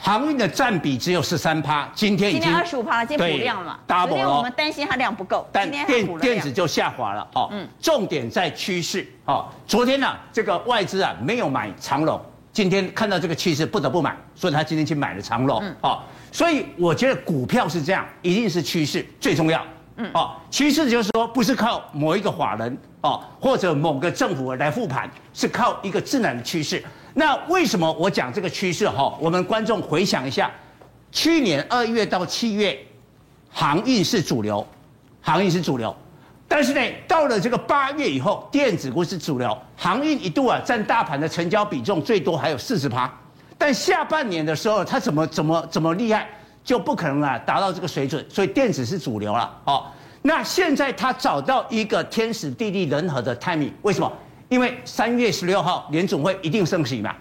航运的占比只有十三趴，今天已经二十五趴了，今天补量了嘛。昨天我们担心它量不够，但电电子就下滑了哦。嗯，重点在趋势哦。昨天呢、啊，这个外资啊没有买长龙，今天看到这个趋势不得不买，所以他今天去买了长龙。嗯，哦，所以我觉得股票是这样，一定是趋势最重要。嗯，哦，趋势就是说不是靠某一个法人哦，或者某个政府来复盘，是靠一个自然的趋势。那为什么我讲这个趋势哈？我们观众回想一下，去年二月到七月，航运是主流，航运是主流，但是呢，到了这个八月以后，电子股是主流，航运一度啊占大盘的成交比重最多，还有四十趴。但下半年的时候，它怎么怎么怎么厉害，就不可能啊达到这个水准，所以电子是主流了。哦，那现在它找到一个天时地利人和的 timing，为什么？因为三月十六号联总会一定升息嘛，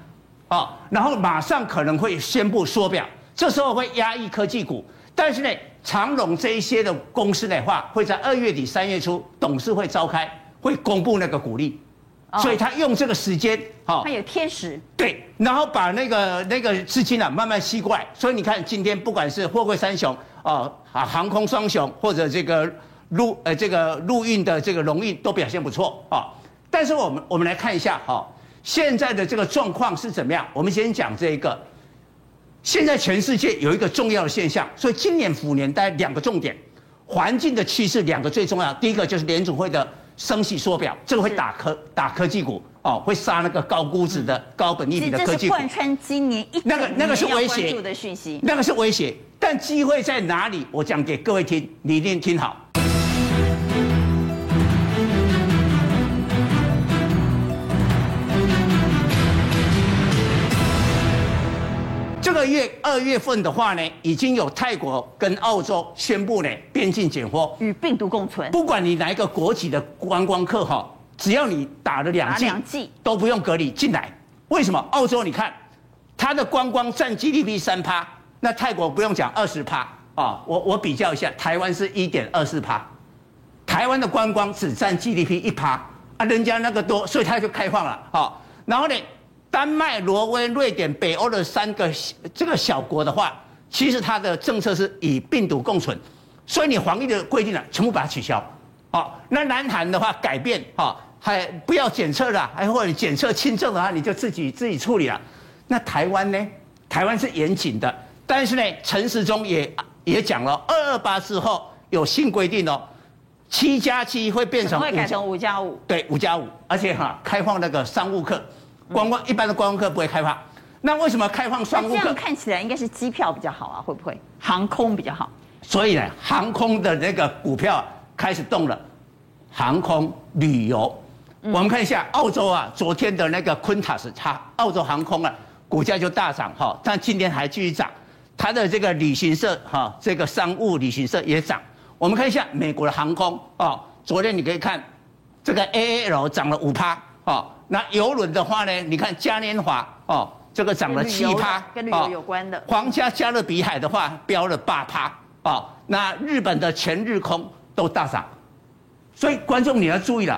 啊，然后马上可能会宣布缩表，这时候会压抑科技股，但是呢，长隆这一些的公司的话，会在二月底三月初董事会召开，会公布那个股利，所以他用这个时间，哈，他有天时，对，然后把那个那个资金啊慢慢吸过来，所以你看今天不管是货柜三雄啊，啊航空双雄或者这个陆呃这个陆运的这个荣运都表现不错啊。但是我们我们来看一下哈，现在的这个状况是怎么样？我们先讲这一个。现在全世界有一个重要的现象，所以今年虎年带两个重点，环境的趋势两个最重要。第一个就是联储会的升息缩表，这个会打科打科技股哦，会杀那个高估值的、嗯、高本益比的科技股。这是贯穿今年一那个那个是威胁的讯息，那个是威胁，但机会在哪里？我讲给各位听，你一定听好。这个月二月份的话呢，已经有泰国跟澳洲宣布呢边境解封，与病毒共存。不管你哪一个国籍的观光客哈，只要你打了两剂，都不用隔离进来。为什么？澳洲你看，它的观光占 GDP 三趴，那泰国不用讲二十趴啊。我我比较一下，台湾是一点二四趴，台湾的观光只占 GDP 一趴啊，人家那个多，所以它就开放了啊。然后呢？丹麦、挪威、瑞典、北欧的三个这个小国的话，其实它的政策是以病毒共存，所以你防疫的规定呢，全部把它取消。好，那南韩的话改变，哈，还不要检测了，还或者检测轻症的话，你就自己自己处理了。那台湾呢？台湾是严谨的，但是呢，陈时中也也讲了，二二八之后有新规定哦，七加七会变成会改成五加五，对，五加五，而且哈开放那个商务客。观光一般的观光客不会开放，那为什么开放商务客？这样看起来应该是机票比较好啊，会不会？航空比较好。所以呢，航空的那个股票开始动了，航空旅游。嗯、我们看一下澳洲啊，昨天的那个昆塔斯，它澳洲航空啊，股价就大涨哈，但今天还继续涨。它的这个旅行社哈，这个商务旅行社也涨。我们看一下美国的航空哦，昨天你可以看这个 AAL 涨了五趴啊。那游轮的话呢？你看嘉年华哦，这个涨了七趴，跟旅游有关的。皇家加勒比海的话飙了八趴哦。那日本的全日空都大涨，所以观众你要注意了，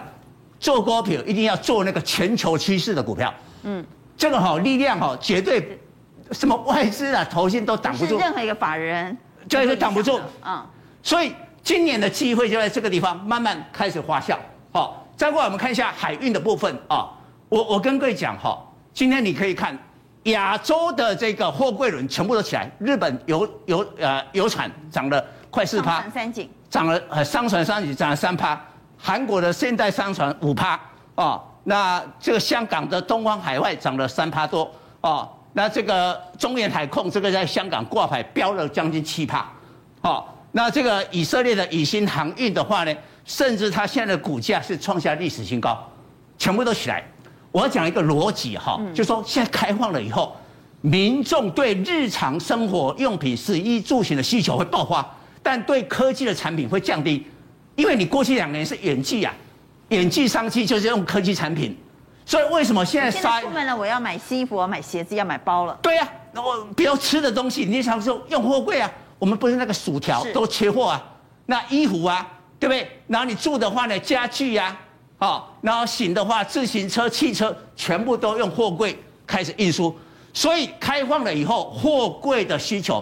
做股票一定要做那个全球趋势的股票。嗯，这个好力量哈，绝对什么外资啊、投信都挡不住。任何一个法人就是挡不住。嗯，所以今年的机会就在这个地方慢慢开始发酵。好，再过来我们看一下海运的部分啊。我我跟各位讲哈，今天你可以看亚洲的这个货柜轮全部都起来，日本油油呃油产涨了快四趴，三井。涨了呃商船三井涨了三趴，韩国的现代商船五趴。哦，那这个香港的东方海外涨了三趴多。哦，那这个中远海控这个在香港挂牌飙了将近七趴，哦，那这个以色列的以新航运的话呢，甚至它现在的股价是创下历史新高，全部都起来。我要讲一个逻辑哈，就是说现在开放了以后，民众对日常生活用品、食衣住行的需求会爆发，但对科技的产品会降低，因为你过去两年是远距啊，远距商机就是用科技产品，所以为什么现在？现在出门了，我要买新衣服，我要买鞋子，要买包了。对呀、啊，那我比如吃的东西，你常说用货柜啊，我们不是那个薯条都缺货啊，那衣服啊，对不对？然后你住的话呢，家具呀、啊。啊，然后行的话，自行车、汽车全部都用货柜开始运输，所以开放了以后，货柜的需求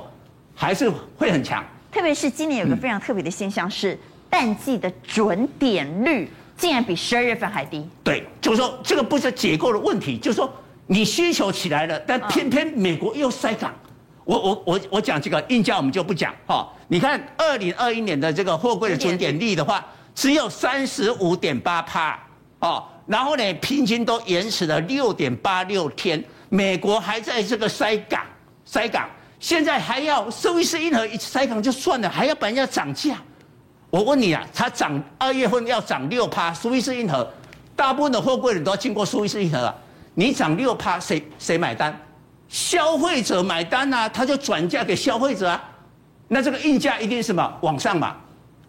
还是会很强。特别是今年有个非常特别的现象是，淡季的准点率竟然比十二月份还低。对，就是说这个不是结构的问题，就是说你需求起来了，但偏偏美国又塞港。我我我我讲这个运价我们就不讲哈。你看二零二一年的这个货柜的准点率的话。只有三十五点八趴哦，然后呢，平均都延迟了六点八六天。美国还在这个塞港，塞港，现在还要苏伊士运河一塞港就算了，还要把人家涨价。我问你啊，它涨二月份要涨六趴，苏伊士运河大部分的货柜人都要经过苏伊士运河啊，你涨六趴，谁谁买单？消费者买单啊，他就转嫁给消费者啊，那这个运价一定是什么往上嘛？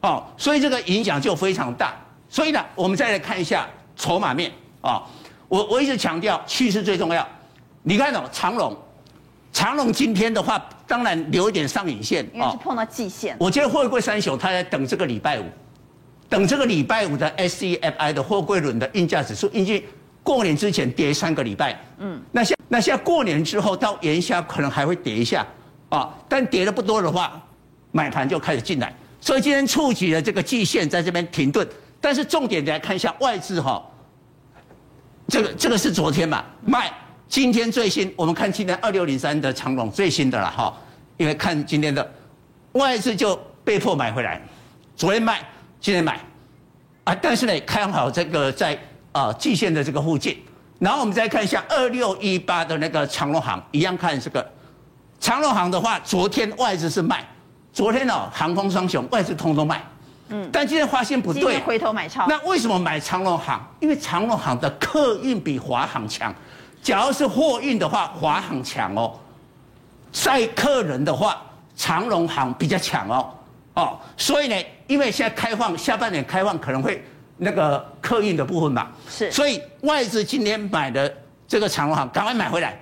哦，所以这个影响就非常大。所以呢，我们再来看一下筹码面啊。我我一直强调趋势最重要。你看哦，长龙，长龙今天的话，当然留一点上影线，因为是碰到季线。我觉得货柜三雄他在等这个礼拜五，等这个礼拜五的 SCFI 的货柜轮的运价指数，因为过年之前跌三个礼拜，嗯，那现那现在过年之后到元宵可能还会跌一下啊，但跌的不多的话，买盘就开始进来。所以今天触及了这个季线，在这边停顿。但是重点来看一下外资哈，这个这个是昨天嘛卖，今天最新我们看今天二六零三的长龙最新的了哈，因为看今天的外资就被迫买回来，昨天卖，今天买，啊，但是呢，看好这个在啊季线的这个附近。然后我们再看一下二六一八的那个长龙航，一样看这个长龙航的话，昨天外资是卖，昨天哦航空双雄外资通通卖，嗯，但今天发现不对，回头买超。那为什么买长隆航？因为长隆航的客运比华航强，假如是货运的话，华航强哦，载客人的话，长隆航比较强哦。哦，所以呢，因为现在开放，下半年开放可能会那个客运的部分嘛，是，所以外资今天买的这个长隆航，赶快买回来。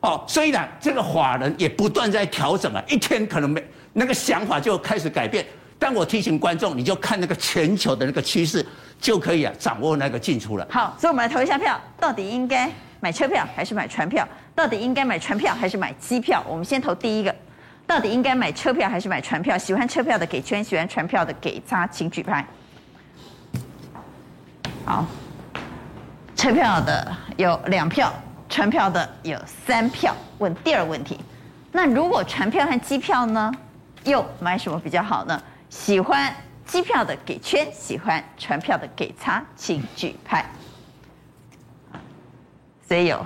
哦，所以呢，这个法人也不断在调整啊，一天可能没那个想法就开始改变。但我提醒观众，你就看那个全球的那个趋势，就可以啊掌握那个进出了。好，所以我们来投一下票，到底应该买车票还是买船票？到底应该买船票还是买机票？我们先投第一个。到底应该买车票还是买船票？喜欢车票的给圈，喜欢船票的给叉，请举牌。好，车票的有两票，船票的有三票。问第二个问题，那如果船票和机票呢？又买什么比较好呢？喜欢机票的给圈，喜欢船票的给叉，请举牌。所以有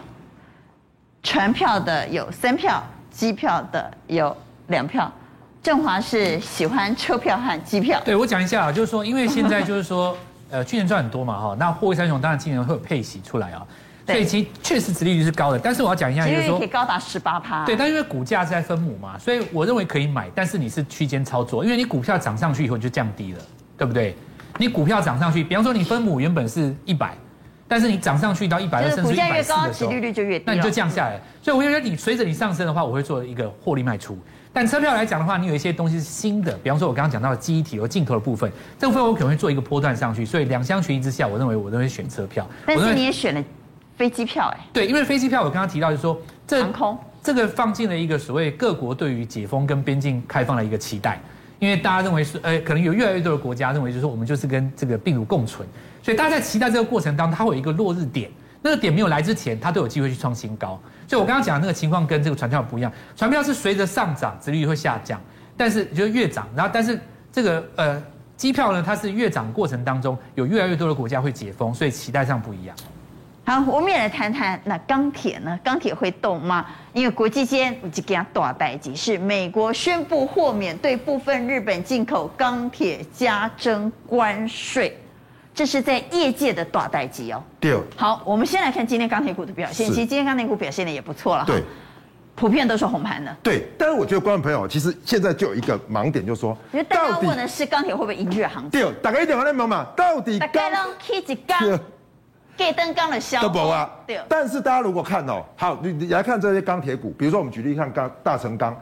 船票的有三票，机票的有。两票，正华是喜欢车票和机票。对，我讲一下啊，就是说，因为现在就是说，呃，去年赚很多嘛哈，那货柜三雄当然今年会有配息出来啊，所以其实确实殖利率是高的。但是我要讲一下，就是说可以高达十八趴。对，但因为股价是在分母嘛，所以我认为可以买，但是你是区间操作，因为你股票涨上去以后你就降低了，对不对？你股票涨上去，比方说你分母原本是一百，但是你涨上去到一百二，甚至一百四的时候，殖利率就越低，那你就降下来。所以我觉得你随着你上升的话，我会做一个获利卖出。但车票来讲的话，你有一些东西是新的，比方说我刚刚讲到的记忆体和镜头的部分，这部分我可能会做一个波段上去，所以两相权宜之下，我认为我都会选车票。但是你也选了飞机票哎？对，因为飞机票我刚刚提到就是说，这航空这个放进了一个所谓各国对于解封跟边境开放的一个期待，因为大家认为是，呃，可能有越来越多的国家认为就是说我们就是跟这个病毒共存，所以大家在期待这个过程当中，它会有一个落日点。那个点没有来之前，它都有机会去创新高。所以我刚刚讲的那个情况跟这个船票不一样，船票是随着上涨，值率会下降，但是就是越涨，然后但是这个呃机票呢，它是越涨过程当中有越来越多的国家会解封，所以期待上不一样。好，我们也来谈谈那钢铁呢？钢铁会动吗？因为国际间有几件大代志，是美国宣布豁免对部分日本进口钢铁加征关税。这是在业界的大代志哦。对。好，我们先来看今天钢铁股的表现。其实今天钢铁股表现的也不错了。对。普遍都是红盘的。对。但是我觉得观众朋友，其实现在就有一个盲点，就是说，因为大家问的是钢铁会不会迎日行情？对。大概一定要来问嘛，到底钢。大家都起一钢，给灯钢的销。都啊。对。但是大家如果看哦，好，你你来看这些钢铁股，比如说我们举例看钢大成钢，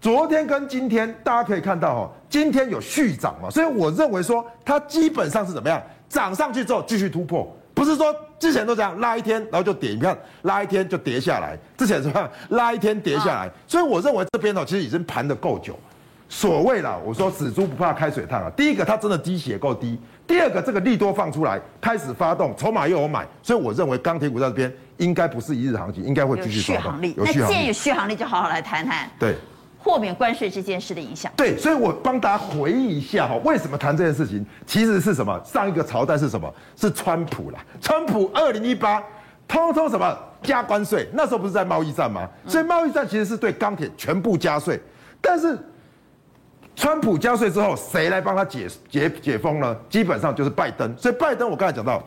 昨天跟今天大家可以看到哦，今天有续涨嘛，所以我认为说它基本上是怎么样？涨上去之后继续突破，不是说之前都这样拉一天，然后就跌，你看拉一天就跌下来，之前是这样拉一天跌下来，所以我认为这边呢其实已经盘得够久。所谓啦，我说死猪不怕开水烫啊，第一个它真的低血够低，第二个这个利多放出来开始发动，筹码又有买，所以我认为钢铁股在这边应该不是一日行情，应该会继续续航力。那既然有续航力，就好好来谈谈。对。豁免关税这件事的影响，对，所以我帮大家回忆一下哈，为什么谈这件事情？其实是什么？上一个朝代是什么？是川普啦。川普二零一八，通通什么加关税？那时候不是在贸易战吗？所以贸易战其实是对钢铁全部加税。但是川普加税之后，谁来帮他解解解封呢？基本上就是拜登。所以拜登我刚才讲到，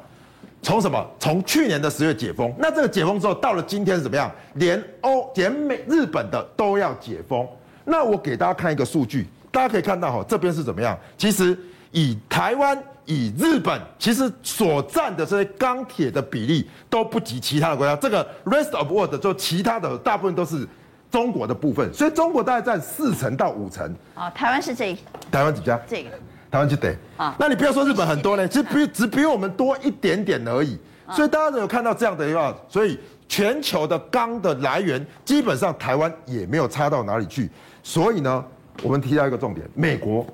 从什么？从去年的十月解封，那这个解封之后，到了今天是怎么样？连欧、连美、日本的都要解封。那我给大家看一个数据，大家可以看到哈，这边是怎么样？其实以台湾、以日本，其实所占的这些钢铁的比例都不及其他的国家。这个 rest of world 就其他的大部分都是中国的部分，所以中国大概占四成到五成。啊，台湾是这一台湾几家？这个台湾就得啊。那你不要说日本很多呢，其实 比只比我们多一点点而已。所以大家都有看到这样的一个，所以全球的钢的来源基本上台湾也没有差到哪里去。所以呢，我们提到一个重点，美国，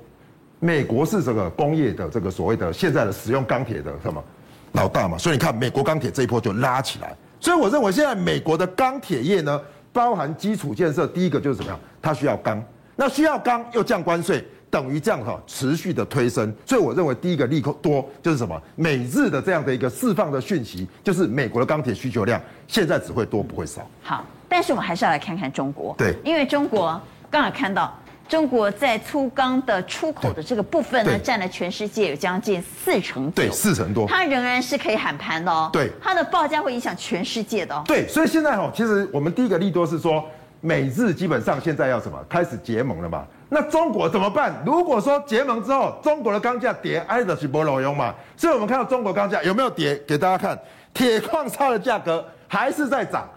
美国是这个工业的这个所谓的现在的使用钢铁的什么老大嘛？所以你看，美国钢铁这一波就拉起来。所以我认为现在美国的钢铁业呢，包含基础建设，第一个就是什么样？它需要钢，那需要钢又降关税，等于这样哈持续的推升。所以我认为第一个利空多就是什么？美日的这样的一个释放的讯息，就是美国的钢铁需求量现在只会多不会少。好，但是我们还是要来看看中国。对，因为中国刚才看到。中国在粗钢的出口的这个部分呢，占了全世界有将近四成多，对，四成多，它仍然是可以喊盘的哦。对，它的报价会影响全世界的哦。对，所以现在哦，其实我们第一个利多是说，美日基本上现在要什么？开始结盟了嘛？那中国怎么办？如果说结盟之后，中国的钢价跌，挨的是不老用嘛？所以我们看到中国钢价有没有跌？给大家看，铁矿砂的价格还是在涨。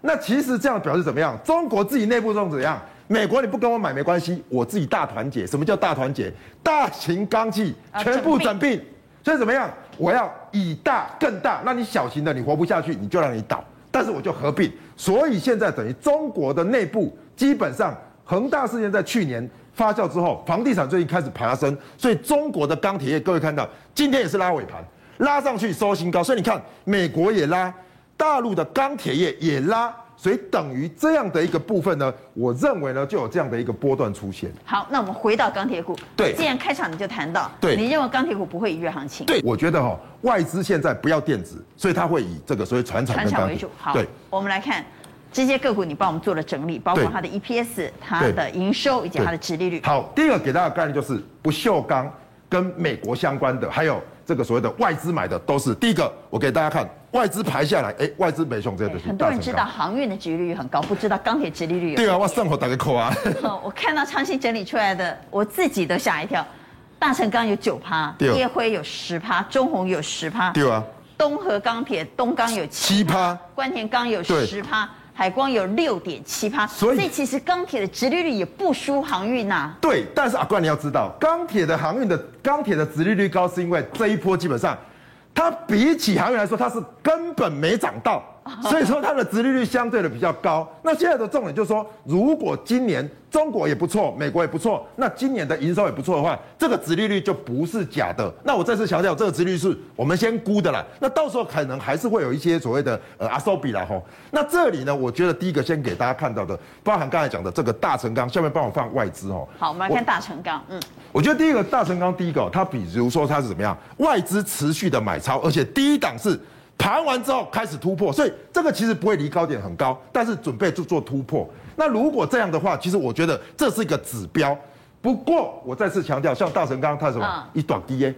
那其实这样表示怎么样？中国自己内部中怎样？美国你不跟我买没关系，我自己大团结。什么叫大团结？大型钢企全部整并，所以怎么样？我要以大更大。那你小型的你活不下去，你就让你倒。但是我就合并。所以现在等于中国的内部基本上恒大事件在去年发酵之后，房地产最近开始爬升，所以中国的钢铁业各位看到今天也是拉尾盘，拉上去收新高。所以你看美国也拉，大陆的钢铁业也拉。所以等于这样的一个部分呢，我认为呢就有这样的一个波段出现。好，那我们回到钢铁股。对，既然开场你就谈到，对，你认为钢铁股不会一月行情？对，我觉得哈、哦，外资现在不要电子，所以它会以这个所谓传产跟钢铁为主。好，对，我们来看这些个股，你帮我们做了整理，包括它的 EPS、它的营收以及它的殖利率。好，第一个给大家的概念就是不锈钢跟美国相关的，还有。这个所谓的外资买的都是第一个，我给大家看外资排下来，哎，外资没熊这些东西。很多人知道航运的殖利率很高，不知道钢铁殖利率有。对啊，我上火打个扣啊。我看到昌信整理出来的，我自己都吓一跳。大成钢有九趴，烨辉有十趴，中红有十趴。对啊。东河钢铁东钢有七趴，关田钢有十趴。海光有六点七趴，所以其实钢铁的殖利率也不输航运呐、啊。对，但是阿冠你要知道，钢铁的航运的钢铁的殖利率高，是因为这一波基本上，它比起航运来说，它是根本没涨到，所以说它的殖利率相对的比较高。那现在的重点就是说，如果今年。中国也不错，美国也不错，那今年的营收也不错的话，这个殖利率就不是假的。那我再次强调，这个殖利率是我们先估的啦。那到时候可能还是会有一些所谓的呃阿收比啦吼。那这里呢，我觉得第一个先给大家看到的，包含刚才讲的这个大成钢，下面帮我放外资哦。好，我们来看大成钢。嗯，我觉得第一个大成钢，第一个它比如说它是怎么样，外资持续的买超，而且第一档是盘完之后开始突破，所以这个其实不会离高点很高，但是准备就做突破。那如果这样的话，其实我觉得这是一个指标。不过我再次强调，像大成钢它什么一短低耶，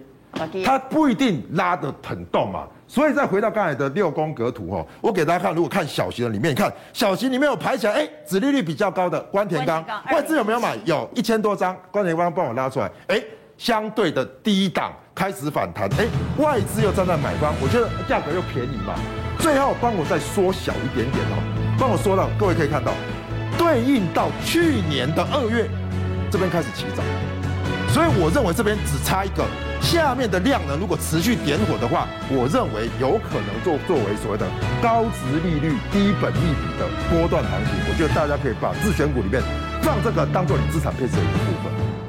它不一定拉得很动嘛。所以再回到刚才的六宫格图哦，我给大家看，如果看小型的里面，你看小型里面有排起来，哎，殖利率比较高的关田钢，外资有没有买？有一千多张，关田钢帮我拉出来，哎，相对的第一档开始反弹，哎，外资又站在买方，我觉得价格又便宜嘛。最后帮我再缩小一点点哦，帮我缩到各位可以看到。对应到去年的二月，这边开始起涨，所以我认为这边只差一个，下面的量呢，如果持续点火的话，我认为有可能作作为所谓的高值利率、低本利比的波段行情。我觉得大家可以把自选股里面放这个当做你资产配置的一部分。